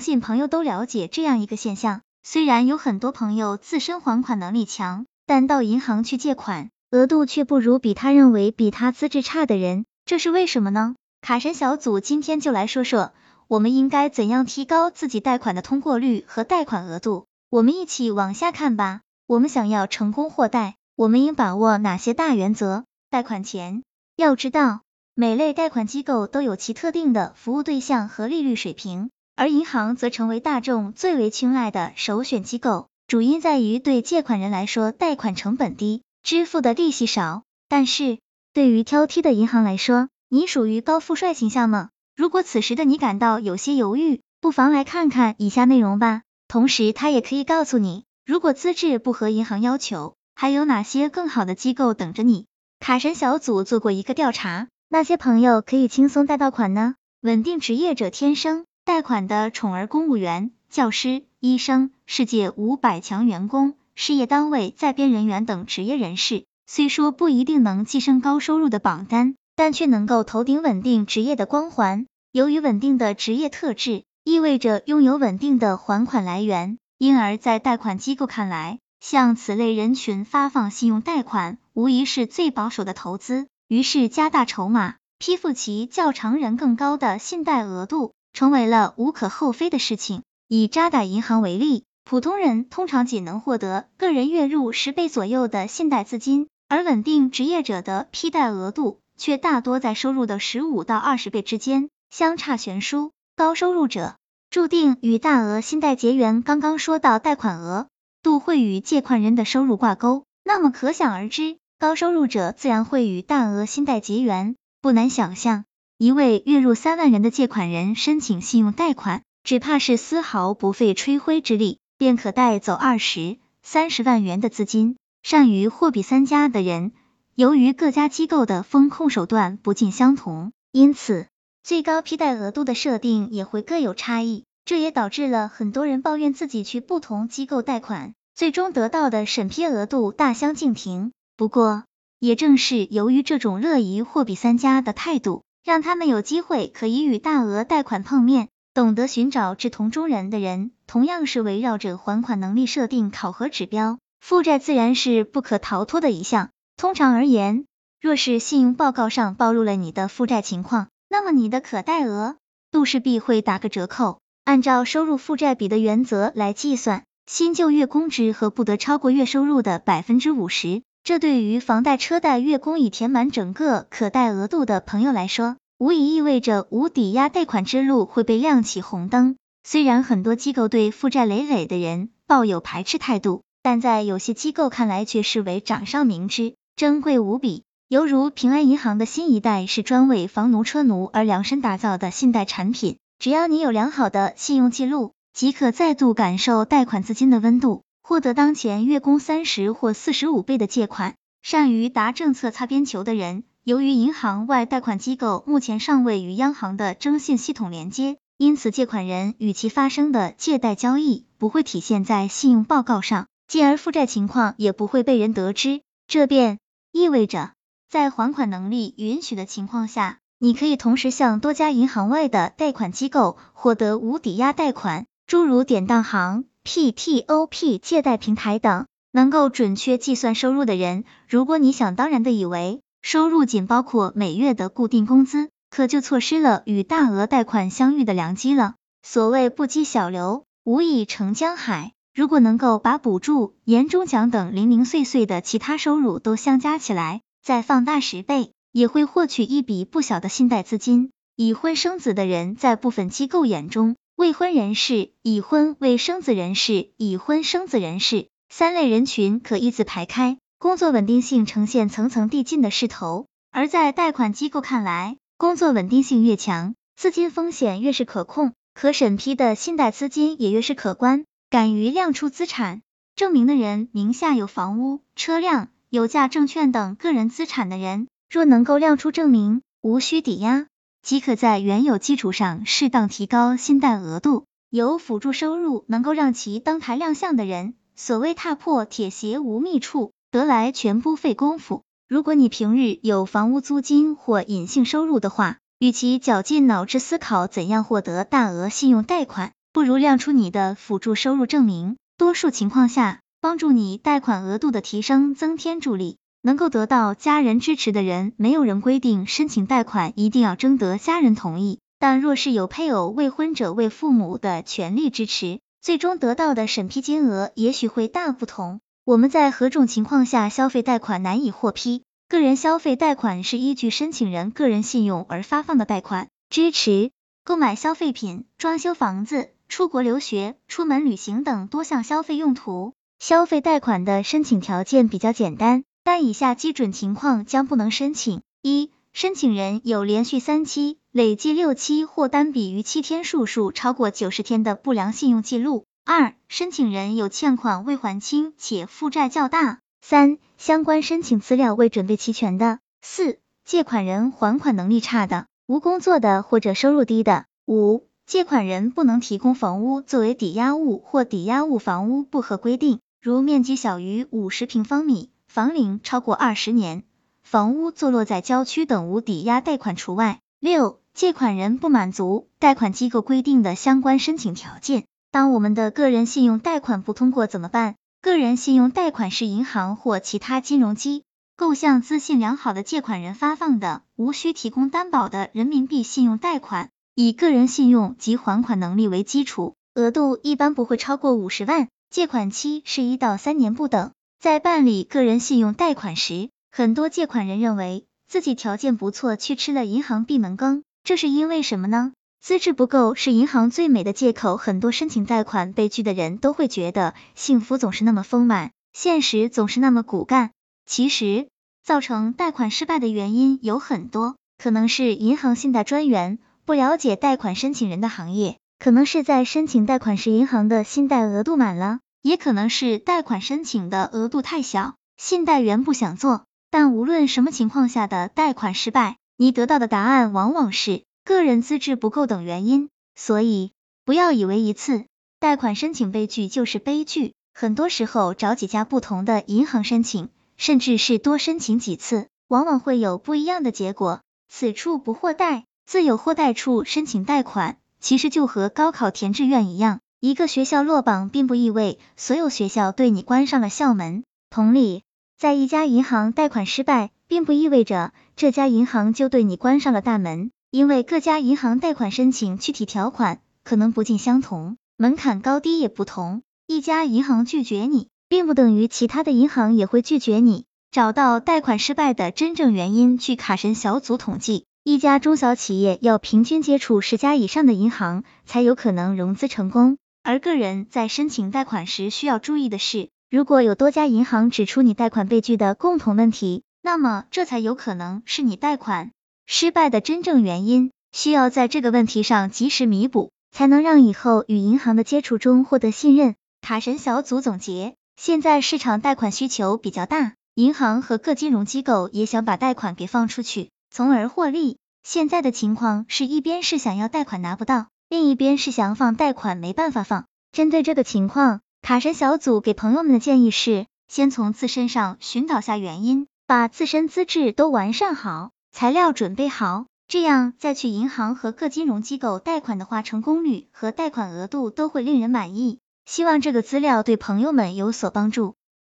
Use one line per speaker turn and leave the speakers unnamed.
相信朋友都了解这样一个现象，虽然有很多朋友自身还款能力强，但到银行去借款，额度却不如比他认为比他资质差的人，这是为什么呢？卡神小组今天就来说说，我们应该怎样提高自己贷款的通过率和贷款额度。我们一起往下看吧。我们想要成功获贷，我们应把握哪些大原则？贷款前要知道，每类贷款机构都有其特定的服务对象和利率水平，而银行则成为大众最为青睐的首选机构。主因在于对借款人来说，贷款成本低，支付的利息少。但是，对于挑剔的银行来说，你属于高富帅形象吗？如果此时的你感到有些犹豫，不妨来看看以下内容吧。同时，他也可以告诉你，如果资质不合银行要求，还有哪些更好的机构等着你。卡神小组做过一个调查，那些朋友可以轻松贷到款呢？稳定职业者天生贷款的宠儿，公务员、教师、医生、世界五百强员工、事业单位在编人员等职业人士，虽说不一定能跻身高收入的榜单。但却能够头顶稳定职业的光环。由于稳定的职业特质，意味着拥有稳定的还款来源，因而，在贷款机构看来，向此类人群发放信用贷款，无疑是最保守的投资。于是，加大筹码，批复其较常人更高的信贷额度，成为了无可厚非的事情。以渣打银行为例，普通人通常仅能获得个人月入十倍左右的信贷资金，而稳定职业者的批贷额度。却大多在收入的十五到二十倍之间，相差悬殊。高收入者注定与大额信贷结缘。刚刚说到贷款额度会与借款人的收入挂钩，那么可想而知，高收入者自然会与大额信贷结缘。不难想象，一位月入三万元的借款人申请信用贷款，只怕是丝毫不费吹灰之力，便可带走二十三十万元的资金。善于货比三家的人。由于各家机构的风控手段不尽相同，因此最高批贷额度的设定也会各有差异。这也导致了很多人抱怨自己去不同机构贷款，最终得到的审批额度大相径庭。不过，也正是由于这种乐于货比三家的态度，让他们有机会可以与大额贷款碰面。懂得寻找志同中人的人，同样是围绕着还款能力设定考核指标。负债自然是不可逃脱的一项。通常而言，若是信用报告上暴露了你的负债情况，那么你的可贷额度势必会打个折扣。按照收入负债比的原则来计算，新旧月供支和不得超过月收入的百分之五十。这对于房贷、车贷月供已填满整个可贷额度的朋友来说，无疑意味着无抵押贷款之路会被亮起红灯。虽然很多机构对负债累累的人抱有排斥态度，但在有些机构看来却视为掌上明珠。珍贵无比，犹如平安银行的新一代是专为房奴车奴而量身打造的信贷产品。只要你有良好的信用记录，即可再度感受贷款资金的温度，获得当前月供三十或四十五倍的借款。善于答政策擦边球的人，由于银行外贷款机构目前尚未与央行的征信系统连接，因此借款人与其发生的借贷交易不会体现在信用报告上，进而负债情况也不会被人得知，这便。意味着，在还款能力允许的情况下，你可以同时向多家银行外的贷款机构获得无抵押贷款，诸如典当行、P.T.O.P 借贷平台等。能够准确计算收入的人，如果你想当然的以为收入仅包括每月的固定工资，可就错失了与大额贷款相遇的良机了。所谓不积小流，无以成江海。如果能够把补助、年终奖等零零碎碎的其他收入都相加起来，再放大十倍，也会获取一笔不小的信贷资金。已婚生子的人，在部分机构眼中，未婚人士、已婚未生子人士、已婚生子人士三类人群可一字排开，工作稳定性呈现层层递进的势头。而在贷款机构看来，工作稳定性越强，资金风险越是可控，可审批的信贷资金也越是可观。敢于亮出资产证明的人，名下有房屋、车辆、有价证券等个人资产的人，若能够亮出证明，无需抵押，即可在原有基础上适当提高信贷额度。有辅助收入能够让其登台亮相的人，所谓踏破铁鞋无觅处，得来全不费功夫。如果你平日有房屋租金或隐性收入的话，与其绞尽脑汁思考怎样获得大额信用贷款。不如亮出你的辅助收入证明。多数情况下，帮助你贷款额度的提升增添助力。能够得到家人支持的人，没有人规定申请贷款一定要征得家人同意，但若是有配偶、未婚者为父母的全力支持，最终得到的审批金额也许会大不同。我们在何种情况下消费贷款难以获批？个人消费贷款是依据申请人个人信用而发放的贷款，支持购买消费品、装修房子、出国留学、出门旅行等多项消费用途。消费贷款的申请条件比较简单。但以下基准情况将不能申请：一、申请人有连续三期、累计六期或单笔逾期天数数超过九十天的不良信用记录；二、申请人有欠款未还清且负债较大；三、相关申请资料未准备齐全的；四、借款人还款能力差的、无工作的或者收入低的；五、借款人不能提供房屋作为抵押物或抵押物房屋不合规定，如面积小于五十平方米。房龄超过二十年，房屋坐落在郊区等无抵押贷款除外。六、借款人不满足贷款机构规定的相关申请条件。当我们的个人信用贷款不通过怎么办？个人信用贷款是银行或其他金融机构向资信良好的借款人发放的，无需提供担保的人民币信用贷款，以个人信用及还款能力为基础，额度一般不会超过五十万，借款期是一到三年不等。在办理个人信用贷款时，很多借款人认为自己条件不错，去吃了银行闭门羹，这是因为什么呢？资质不够是银行最美的借口。很多申请贷款被拒的人都会觉得幸福总是那么丰满，现实总是那么骨干。其实，造成贷款失败的原因有很多，可能是银行信贷专员不了解贷款申请人的行业，可能是在申请贷款时银行的信贷额度满了。也可能是贷款申请的额度太小，信贷员不想做。但无论什么情况下的贷款失败，你得到的答案往往是个人资质不够等原因。所以不要以为一次贷款申请被拒就是悲剧，很多时候找几家不同的银行申请，甚至是多申请几次，往往会有不一样的结果。此处不获贷，自有获贷处。申请贷款其实就和高考填志愿一样。一个学校落榜，并不意味所有学校对你关上了校门。同理，在一家银行贷款失败，并不意味着这家银行就对你关上了大门。因为各家银行贷款申请具体条款可能不尽相同，门槛高低也不同。一家银行拒绝你，并不等于其他的银行也会拒绝你。找到贷款失败的真正原因，据卡神小组统计。一家中小企业要平均接触十家以上的银行，才有可能融资成功。而个人在申请贷款时需要注意的是，如果有多家银行指出你贷款被拒的共同问题，那么这才有可能是你贷款失败的真正原因，需要在这个问题上及时弥补，才能让以后与银行的接触中获得信任。卡神小组总结：现在市场贷款需求比较大，银行和各金融机构也想把贷款给放出去，从而获利。现在的情况是一边是想要贷款拿不到。另一边是想放贷款没办法放，针对这个情况，卡神小组给朋友们的建议是，先从自身上寻找下原因，把自身资质都完善好，材料准备好，这样再去银行和各金融机构贷款的话，成功率和贷款额度都会令人满意。希望这个资料对朋友们有所帮助。